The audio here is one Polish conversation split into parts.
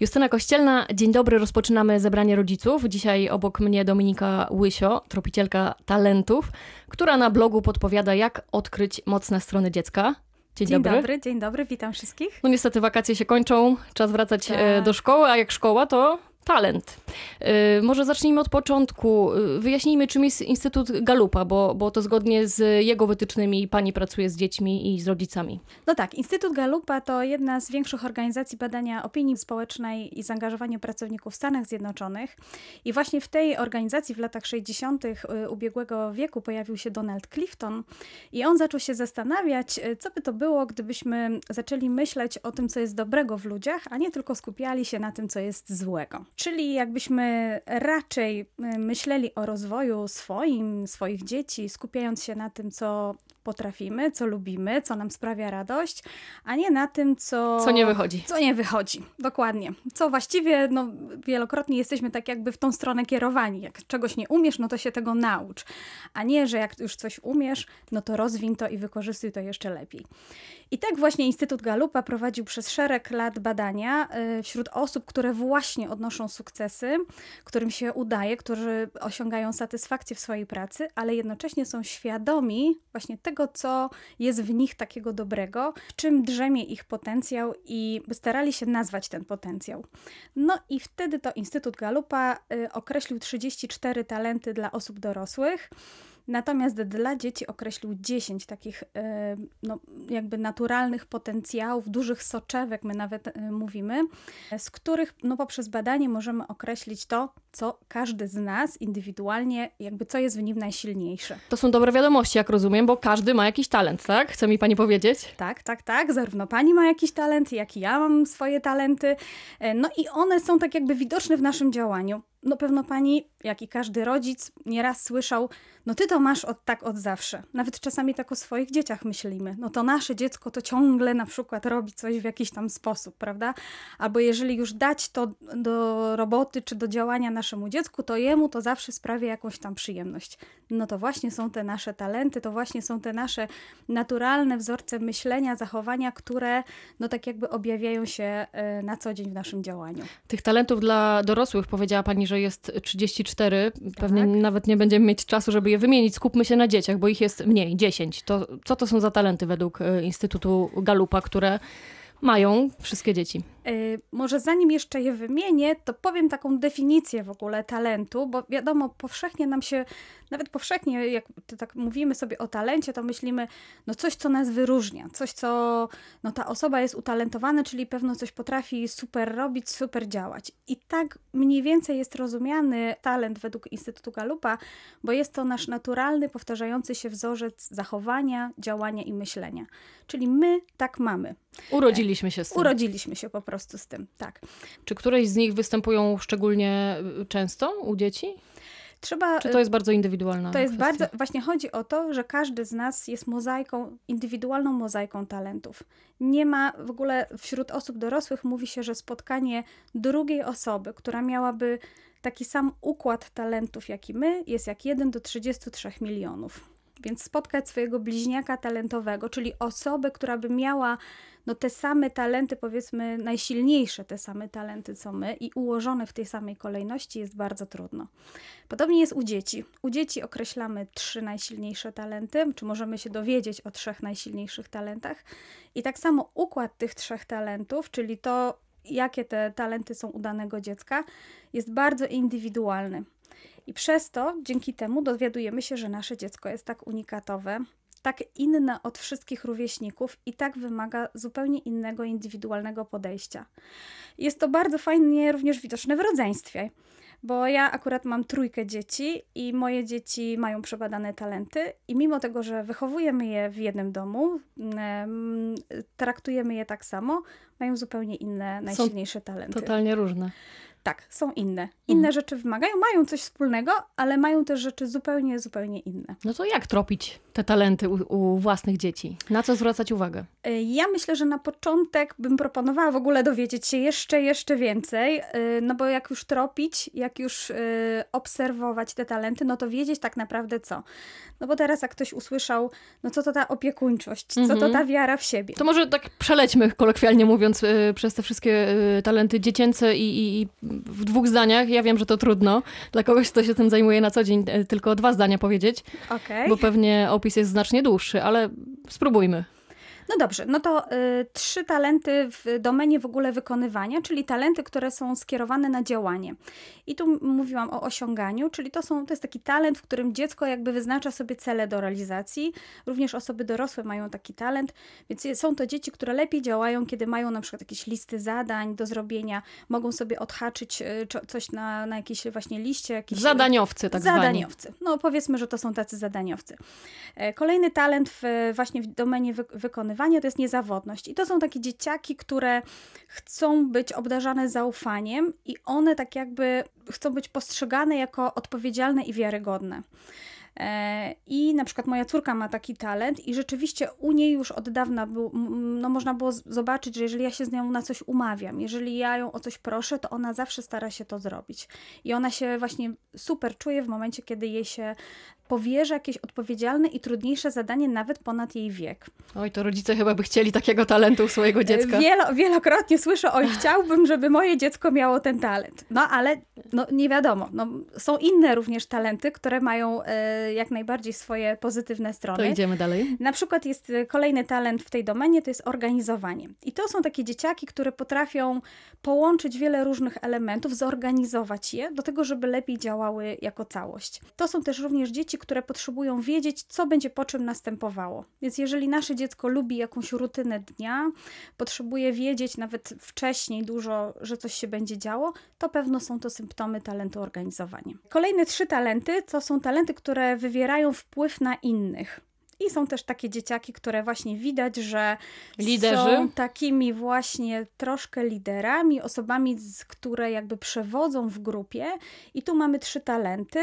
Justyna Kościelna, dzień dobry, rozpoczynamy zebranie rodziców. Dzisiaj obok mnie Dominika Łysio, tropicielka talentów, która na blogu podpowiada, jak odkryć mocne strony dziecka. Dzień, dzień dobry. dobry. Dzień dobry, witam wszystkich. No niestety wakacje się kończą, czas wracać e, tak. do szkoły, a jak szkoła, to talent. Y, może zacznijmy od początku. Y, wyjaśnijmy, czym jest Instytut Galupa, bo, bo to zgodnie z jego wytycznymi pani pracuje z dziećmi i z rodzicami. No tak, Instytut Galupa to jedna z większych organizacji badania opinii społecznej i zaangażowania pracowników w Stanach Zjednoczonych. I właśnie w tej organizacji w latach 60. Y, ubiegłego wieku pojawił się Donald Clifton i on zaczął się zastanawiać, co by to było, gdybyśmy zaczęli myśleć o tym, co jest dobrego w ludziach, a nie tylko skupiali się na tym, co jest złego. Czyli jakbyśmy raczej y, myśleli o rozwoju swoim, swoich dzieci, skupiając się na tym, co potrafimy, co lubimy, co nam sprawia radość, a nie na tym, co... Co nie wychodzi. Co nie wychodzi, dokładnie. Co właściwie no, wielokrotnie jesteśmy tak jakby w tą stronę kierowani. Jak czegoś nie umiesz, no to się tego naucz. A nie, że jak już coś umiesz, no to rozwin to i wykorzystuj to jeszcze lepiej. I tak właśnie Instytut Galupa prowadził przez szereg lat badania y, wśród osób, które właśnie odnoszą sukcesy, którym się udaje, którzy osiągają satysfakcję w swojej pracy, ale jednocześnie są świadomi właśnie tego, co jest w nich takiego dobrego, czym drzemie ich potencjał i starali się nazwać ten potencjał. No i wtedy to Instytut Galupa y, określił 34 talenty dla osób dorosłych. Natomiast dla dzieci określił 10 takich e, no, jakby naturalnych potencjałów, dużych soczewek, my nawet e, mówimy, z których no, poprzez badanie możemy określić to, co każdy z nas indywidualnie, jakby co jest w nim najsilniejsze. To są dobre wiadomości, jak rozumiem, bo każdy ma jakiś talent, tak? Chce mi pani powiedzieć? Tak, tak, tak. Zarówno pani ma jakiś talent, jak i ja mam swoje talenty. E, no i one są tak jakby widoczne w naszym działaniu no pewno pani, jak i każdy rodzic, nieraz słyszał, no ty to masz od, tak od zawsze. Nawet czasami tak o swoich dzieciach myślimy. No to nasze dziecko to ciągle na przykład robi coś w jakiś tam sposób, prawda? Albo jeżeli już dać to do roboty czy do działania naszemu dziecku, to jemu to zawsze sprawia jakąś tam przyjemność. No to właśnie są te nasze talenty, to właśnie są te nasze naturalne wzorce myślenia, zachowania, które no tak jakby objawiają się e, na co dzień w naszym działaniu. Tych talentów dla dorosłych powiedziała pani, że jest 34. Pewnie tak. nawet nie będziemy mieć czasu, żeby je wymienić. Skupmy się na dzieciach, bo ich jest mniej, 10. To co to są za talenty według e, Instytutu Galupa, które mają wszystkie dzieci? Yy, może zanim jeszcze je wymienię, to powiem taką definicję w ogóle talentu, bo wiadomo, powszechnie nam się, nawet powszechnie, jak tak mówimy sobie o talencie, to myślimy, no coś, co nas wyróżnia, coś, co, no ta osoba jest utalentowana, czyli pewno coś potrafi super robić, super działać. I tak mniej więcej jest rozumiany talent według Instytutu Galupa, bo jest to nasz naturalny, powtarzający się wzorzec zachowania, działania i myślenia. Czyli my tak mamy. Urodziliśmy się z tym. Urodziliśmy się po prostu z tym, tak. Czy któreś z nich występują szczególnie y, często u dzieci? Trzeba, Czy to jest bardzo indywidualna To jest kwestia? bardzo, właśnie chodzi o to, że każdy z nas jest mozaiką, indywidualną mozaiką talentów. Nie ma w ogóle wśród osób dorosłych mówi się, że spotkanie drugiej osoby, która miałaby taki sam układ talentów jak i my, jest jak 1 do 33 milionów. Więc spotkać swojego bliźniaka talentowego, czyli osobę, która by miała no, te same talenty, powiedzmy najsilniejsze te same talenty co my i ułożone w tej samej kolejności jest bardzo trudno. Podobnie jest u dzieci. U dzieci określamy trzy najsilniejsze talenty, czy możemy się dowiedzieć o trzech najsilniejszych talentach. I tak samo układ tych trzech talentów, czyli to, jakie te talenty są u danego dziecka, jest bardzo indywidualny. I przez to, dzięki temu, dowiadujemy się, że nasze dziecko jest tak unikatowe, tak inne od wszystkich rówieśników i tak wymaga zupełnie innego, indywidualnego podejścia. Jest to bardzo fajnie również widoczne w rodzeństwie, bo ja akurat mam trójkę dzieci i moje dzieci mają przebadane talenty i mimo tego, że wychowujemy je w jednym domu, traktujemy je tak samo, mają zupełnie inne, najsilniejsze Są talenty. Totalnie różne. Tak, są inne. Inne mhm. rzeczy wymagają, mają coś wspólnego, ale mają też rzeczy zupełnie, zupełnie inne. No to jak tropić te talenty u, u, własnych dzieci? Na co zwracać uwagę? Y, ja myślę, że na początek bym proponowała w ogóle dowiedzieć się jeszcze, jeszcze więcej, y, no bo jak już tropić, jak już y, obserwować te talenty, no to wiedzieć tak naprawdę co. No bo teraz jak ktoś usłyszał, no co to ta opiekuńczość, co to mhm. ta wiara w siebie. To może tak przelećmy, kolokwialnie mówiąc, przez te wszystkie talenty dziecięce i, i w dwóch zdaniach. Ja wiem, że to trudno dla kogoś, kto się tym zajmuje na co dzień, tylko dwa zdania powiedzieć, okay. bo pewnie opis jest znacznie dłuższy, ale spróbujmy. No dobrze, no to y, trzy talenty w domenie w ogóle wykonywania, czyli talenty, które są skierowane na działanie. I tu mówiłam o osiąganiu, czyli to, są, to jest taki talent, w którym dziecko jakby wyznacza sobie cele do realizacji. Również osoby dorosłe mają taki talent, więc są to dzieci, które lepiej działają, kiedy mają na przykład jakieś listy zadań do zrobienia, mogą sobie odhaczyć y, coś na, na jakiejś właśnie liście. Jakieś, zadaniowcy tak Zadaniowcy. Zwani. No powiedzmy, że to są tacy zadaniowcy. E, kolejny talent w, właśnie w domenie wy, wykonywania to jest niezawodność. I to są takie dzieciaki, które chcą być obdarzane zaufaniem i one tak jakby chcą być postrzegane jako odpowiedzialne i wiarygodne. E, I na przykład moja córka ma taki talent, i rzeczywiście u niej już od dawna był, no można było zobaczyć, że jeżeli ja się z nią na coś umawiam, jeżeli ja ją o coś proszę, to ona zawsze stara się to zrobić. I ona się właśnie super czuje w momencie, kiedy jej się powierza jakieś odpowiedzialne i trudniejsze zadanie nawet ponad jej wiek. Oj, to rodzice chyba by chcieli takiego talentu u swojego dziecka. Wielo, wielokrotnie słyszę, oj, chciałbym, żeby moje dziecko miało ten talent. No ale no, nie wiadomo. No, są inne również talenty, które mają e, jak najbardziej swoje pozytywne strony. To idziemy dalej. Na przykład jest e, kolejny talent w tej domenie, to jest organizowanie. I to są takie dzieciaki, które potrafią połączyć wiele różnych elementów, zorganizować je do tego, żeby lepiej działały jako całość. To są też również dzieci, które potrzebują wiedzieć, co będzie po czym następowało. Więc jeżeli nasze dziecko lubi jakąś rutynę dnia, potrzebuje wiedzieć nawet wcześniej dużo, że coś się będzie działo, to pewno są to symptomy talentu organizowania. Kolejne trzy talenty to są talenty, które wywierają wpływ na innych. I są też takie dzieciaki, które właśnie widać, że Liderzy. są takimi właśnie troszkę liderami, osobami, które jakby przewodzą w grupie. I tu mamy trzy talenty.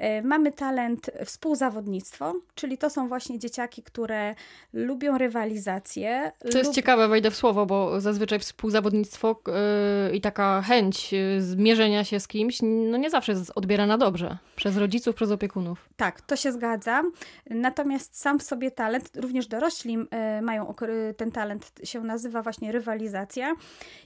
E, mamy talent współzawodnictwo, czyli to są właśnie dzieciaki, które lubią rywalizację. To jest ciekawe, wejdę w słowo, bo zazwyczaj współzawodnictwo yy, i taka chęć zmierzenia się z kimś, no nie zawsze jest odbierana dobrze przez rodziców, przez opiekunów. Tak, to się zgadza. Natomiast sam w sobie talent, również dorośli yy, mają ten talent, się nazywa właśnie rywalizacja.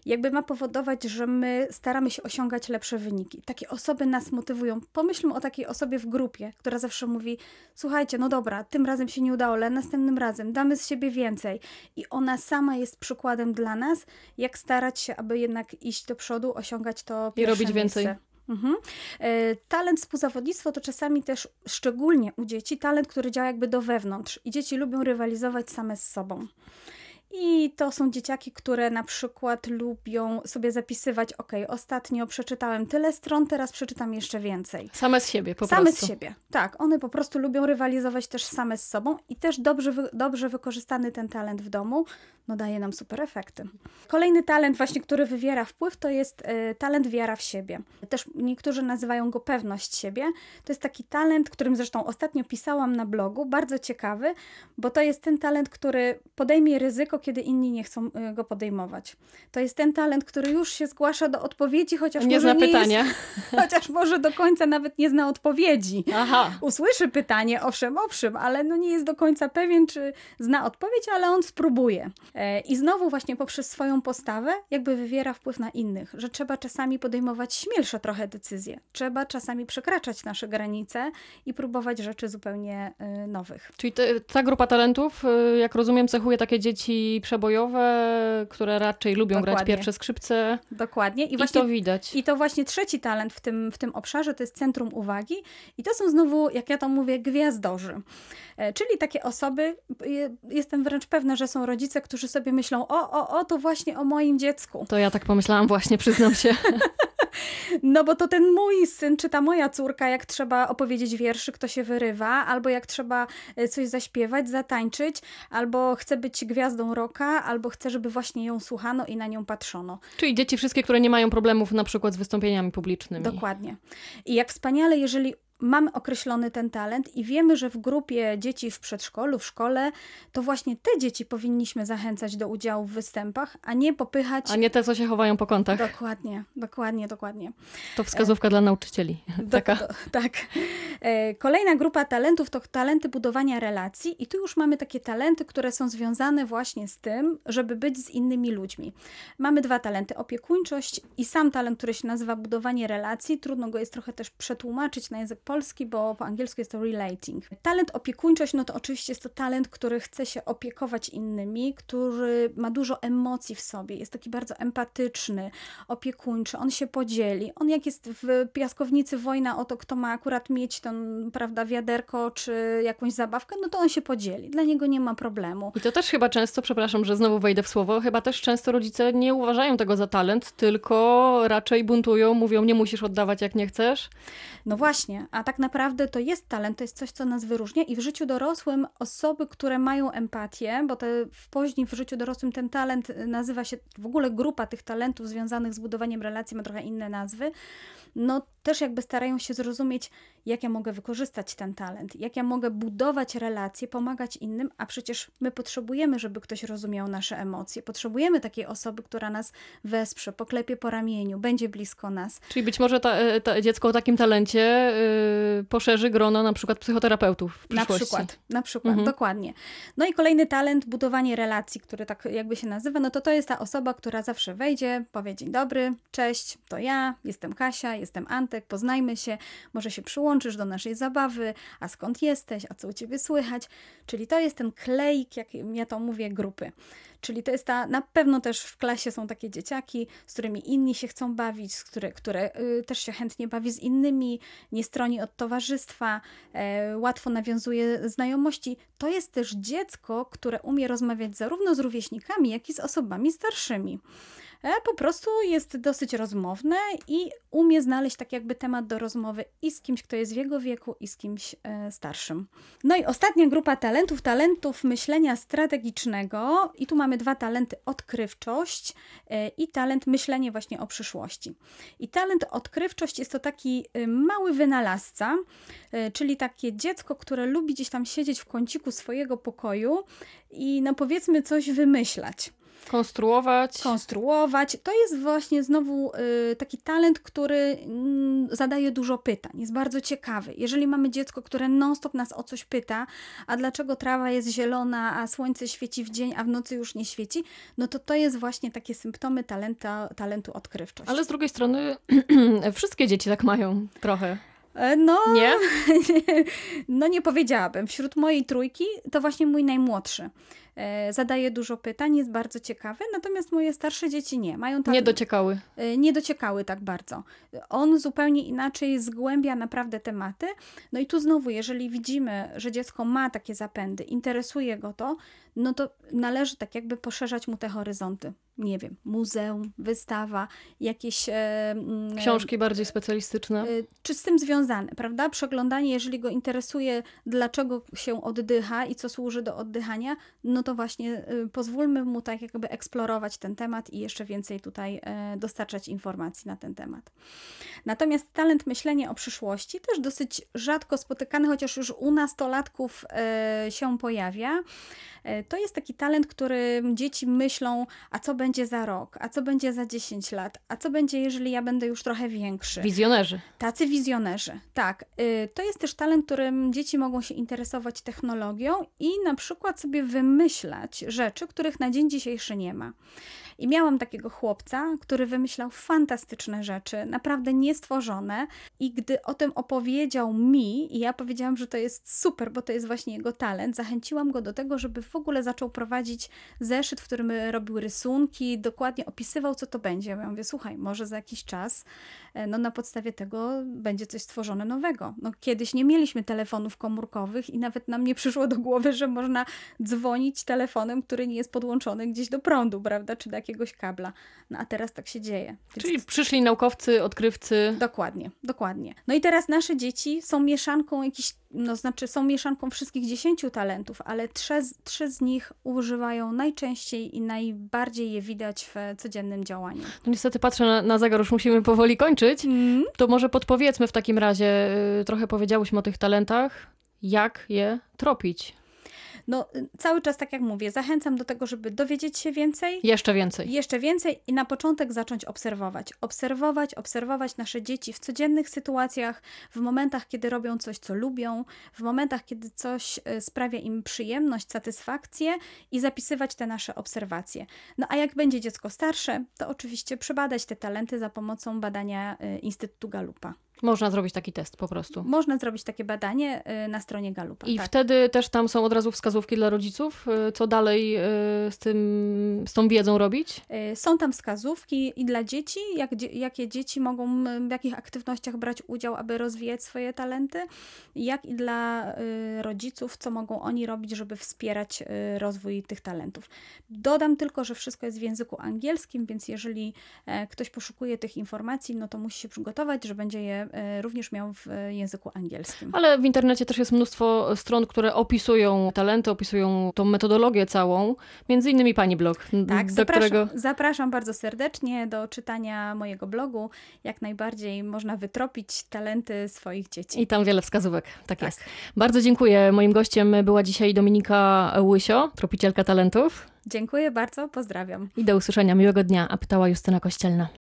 Jakby ma powodować, że my staramy się osiągać lepsze wyniki. Takie osoby nas motywują. Pomyślmy o takiej osobie, osobie w grupie, która zawsze mówi: Słuchajcie, no dobra, tym razem się nie udało, ale następnym razem damy z siebie więcej. I ona sama jest przykładem dla nas, jak starać się, aby jednak iść do przodu, osiągać to I robić miejsce. więcej. Mhm. E, talent współzawodnictwo to czasami też, szczególnie u dzieci, talent, który działa jakby do wewnątrz i dzieci lubią rywalizować same z sobą. I to są dzieciaki, które na przykład lubią sobie zapisywać, ok, ostatnio przeczytałem tyle stron, teraz przeczytam jeszcze więcej. Same z siebie po same prostu. Same z siebie, tak. One po prostu lubią rywalizować też same z sobą i też dobrze, dobrze wykorzystany ten talent w domu, no daje nam super efekty. Kolejny talent właśnie, który wywiera wpływ, to jest y, talent wiara w siebie. Też niektórzy nazywają go pewność siebie. To jest taki talent, którym zresztą ostatnio pisałam na blogu, bardzo ciekawy, bo to jest ten talent, który podejmie ryzyko, kiedy inni nie chcą y, go podejmować. To jest ten talent, który już się zgłasza do odpowiedzi, chociaż nie może zna nie pytania. Jest, chociaż może do końca nawet nie zna odpowiedzi. Aha. Usłyszy pytanie, owszem, owszem, ale no nie jest do końca pewien, czy zna odpowiedź, ale on spróbuje. E, I znowu właśnie poprzez swoją postawę jakby wywiera wpływ na innych, że trzeba czasami podejmować śmielsze trochę decyzje. Trzeba czasami przekraczać nasze granice i próbować rzeczy zupełnie y, nowych. Czyli te, ta grupa talentów, y, jak rozumiem, cechuje takie dzieci przebojowe, które raczej lubią Dokładnie. grać pierwsze skrzypce. Dokładnie. I, I właśnie, to widać. I to właśnie trzeci talent w tym, w tym obszarze to jest centrum uwagi. I to są znowu, jak ja to mówię, gwiazdorzy. E, czyli takie osoby, jestem wręcz pewna, że są rodzice, którzy sobie myślą, o, o, o, to właśnie o moim dziecku. To ja tak pomyślałam właśnie, przyznam się. No bo to ten mój syn, czy ta moja córka, jak trzeba opowiedzieć wierszy, kto się wyrywa, albo jak trzeba e, coś zaśpiewać, zatańczyć, albo chce być gwiazdą roka, albo chce, żeby właśnie ją słuchano i na nią patrzono. Czyli dzieci wszystkie, które nie mają problemów na przykład z wystąpieniami publicznymi. Dokładnie. I jak wspaniale, jeżeli mamy określony ten talent i wiemy, że w grupie dzieci w przedszkolu, w szkole, to właśnie te dzieci powinniśmy zachęcać do udziału w występach, a nie popychać. A nie te, co się chowają po kątach. Dokładnie, dokładnie, dokładnie. To wskazówka e... dla nauczycieli. Taka. Do, tak. E... Kolejna grupa talentów to talenty budowania relacji, i tu już mamy takie talenty, które są związane właśnie z tym, żeby być z innymi ludźmi. Mamy dwa talenty: opiekuńczość i sam talent, który się nazywa budowanie relacji. Trudno go jest trochę też przetłumaczyć na język polski, bo po angielsku jest to relating. Talent opiekuńczość, no to oczywiście jest to talent, który chce się opiekować innymi, który ma dużo emocji w sobie, jest taki bardzo empatyczny, opiekuńczy, on się podzieli. On jak jest w piaskownicy wojna o to, kto ma akurat mieć ten, prawda, wiaderko czy jakąś zabawkę, no to on się podzieli. Dla niego nie ma problemu. I to też chyba często, przepraszam, że znowu wejdę w słowo, chyba też często rodzice nie uważają tego za talent, tylko raczej buntują, mówią, nie musisz oddawać jak nie chcesz. No właśnie, a tak naprawdę to jest talent, to jest coś, co nas wyróżnia i w życiu dorosłym osoby, które mają empatię, bo te w później w życiu dorosłym ten talent nazywa się, w ogóle grupa tych talentów związanych z budowaniem relacji ma trochę inne nazwy, no też jakby starają się zrozumieć, jak ja mogę wykorzystać ten talent, jak ja mogę budować relacje, pomagać innym, a przecież my potrzebujemy, żeby ktoś rozumiał nasze emocje. Potrzebujemy takiej osoby, która nas wesprze, poklepie po ramieniu, będzie blisko nas. Czyli być może ta, e, ta dziecko o takim talencie yy, poszerzy grono na przykład psychoterapeutów w przyszłości. Na przykład, na przykład, mhm. dokładnie. No i kolejny talent, budowanie relacji, który tak jakby się nazywa, no to to jest ta osoba, która zawsze wejdzie, powie dzień dobry, cześć, to ja, jestem Kasia, jestem Antek, poznajmy się, może się przyłączysz do naszej zabawy, a skąd jesteś, a co u ciebie słychać. Czyli to jest ten klejk, jak ja to mówię, grupy. Czyli to jest ta, na pewno też w klasie są takie dzieciaki, z którymi inni się chcą bawić, z które, które y, też się chętnie bawi z innymi, nie stroni od towarzystwa, e, łatwo nawiązuje znajomości. To jest też dziecko, które umie rozmawiać zarówno z rówieśnikami, jak i z osobami starszymi. E, po prostu jest dosyć rozmowne i umie znaleźć tak jakby temat do rozmowy i z kimś, kto jest w jego wieku, i z kimś e, starszym. No i ostatnia grupa talentów, talentów myślenia strategicznego. I tu mamy dwa talenty: odkrywczość e, i talent myślenie właśnie o przyszłości. I talent odkrywczość jest to taki mały wynalazca, czyli takie dziecko, które lubi gdzieś tam siedzieć w kąciku swojego pokoju i no powiedzmy coś wymyślać. Konstruować. Konstruować. To jest właśnie znowu y, taki talent, który y, zadaje dużo pytań. Jest bardzo ciekawy. Jeżeli mamy dziecko, które non-stop nas o coś pyta, a dlaczego trawa jest zielona, a słońce świeci w dzień, a w nocy już nie świeci, no to to jest właśnie takie symptomy talenta, talentu odkrywczości. Ale z drugiej strony wszystkie dzieci tak mają trochę. E, no, nie? no nie powiedziałabym. Wśród mojej trójki to właśnie mój najmłodszy. E, zadaje dużo pytań, jest bardzo ciekawy, natomiast moje starsze dzieci nie. Mają tak, nie dociekały. E, nie dociekały tak bardzo. On zupełnie inaczej zgłębia naprawdę tematy. No i tu znowu, jeżeli widzimy, że dziecko ma takie zapędy, interesuje go to, no to należy tak jakby poszerzać mu te horyzonty. Nie wiem, muzeum, wystawa, jakieś. E, Książki bardziej specjalistyczne. Czy z tym związane, prawda? Przeglądanie, jeżeli go interesuje, dlaczego się oddycha i co służy do oddychania, no to właśnie y, pozwólmy mu tak jakby eksplorować ten temat i jeszcze więcej tutaj e, dostarczać informacji na ten temat. Natomiast talent myślenia o przyszłości też dosyć rzadko spotykany, chociaż już u nastolatków e, się pojawia. E, to jest taki talent, który dzieci myślą, a co będzie za rok, a co będzie za 10 lat, a co będzie, jeżeli ja będę już trochę większy. Wizjonerzy. Tacy wizjonerzy, tak. To jest też talent, którym dzieci mogą się interesować technologią i na przykład sobie wymyślać rzeczy, których na dzień dzisiejszy nie ma. I miałam takiego chłopca, który wymyślał fantastyczne rzeczy, naprawdę niestworzone. I gdy o tym opowiedział mi, i ja powiedziałam, że to jest super, bo to jest właśnie jego talent, zachęciłam go do tego, żeby w ogóle zaczął prowadzić zeszyt, w którym robił rysunki, dokładnie opisywał, co to będzie. Ja mówię, słuchaj, może za jakiś czas E, no na podstawie tego będzie coś stworzone nowego. No, kiedyś nie mieliśmy telefonów komórkowych i nawet nam nie przyszło do głowy, że można dzwonić telefonem, który nie jest podłączony gdzieś do prądu, prawda, czy do jakiegoś kabla. No a teraz tak się dzieje. Więc... Czyli przyszli naukowcy, odkrywcy. Dokładnie, dokładnie. No i teraz nasze dzieci są mieszanką jakichś, no znaczy są mieszanką wszystkich dziesięciu talentów, ale trzy, trzy z nich używają najczęściej i najbardziej je widać w codziennym działaniu. No niestety patrzę na, na zegar, już musimy powoli kończyć. Mm. To może podpowiedzmy w takim razie, y, trochę powiedziałyśmy o tych talentach, jak je tropić. No, y, cały czas, tak jak mówię, zachęcam do tego, żeby dowiedzieć się więcej. Jeszcze więcej. Jeszcze więcej i na początek zacząć obserwować. Obserwować, obserwować nasze dzieci w codziennych sytuacjach, w momentach, kiedy robią coś, co lubią, w momentach, kiedy coś y, sprawia im przyjemność, satysfakcję i zapisywać te nasze obserwacje. No a jak będzie dziecko starsze, to oczywiście przebadać te talenty za pomocą badania y, Instytutu Galupa. Można zrobić taki test po prostu. Można zrobić takie badanie y, na stronie Galupa. I tak. wtedy też tam są od razu wskazówki dla rodziców, y, co dalej y, z, tym, z tą wiedzą robić? Są tam wskazówki i dla dzieci, jak, jakie dzieci mogą w jakich aktywnościach brać udział, aby rozwijać swoje talenty, jak i dla rodziców, co mogą oni robić, żeby wspierać rozwój tych talentów. Dodam tylko, że wszystko jest w języku angielskim, więc jeżeli e, ktoś poszukuje tych informacji, no to musi się przygotować, że będzie je również miał w języku angielskim. Ale w internecie też jest mnóstwo stron, które opisują talenty, opisują tą metodologię całą, między innymi pani blog. Tak, do zapraszam, którego... zapraszam bardzo serdecznie do czytania mojego blogu. Jak najbardziej można wytropić talenty swoich dzieci. I tam wiele wskazówek, tak, tak. jest. Bardzo dziękuję. Moim gościem była dzisiaj Dominika Łysio, tropicielka talentów. Dziękuję bardzo, pozdrawiam. I do usłyszenia. Miłego dnia, a pytała Justyna Kościelna.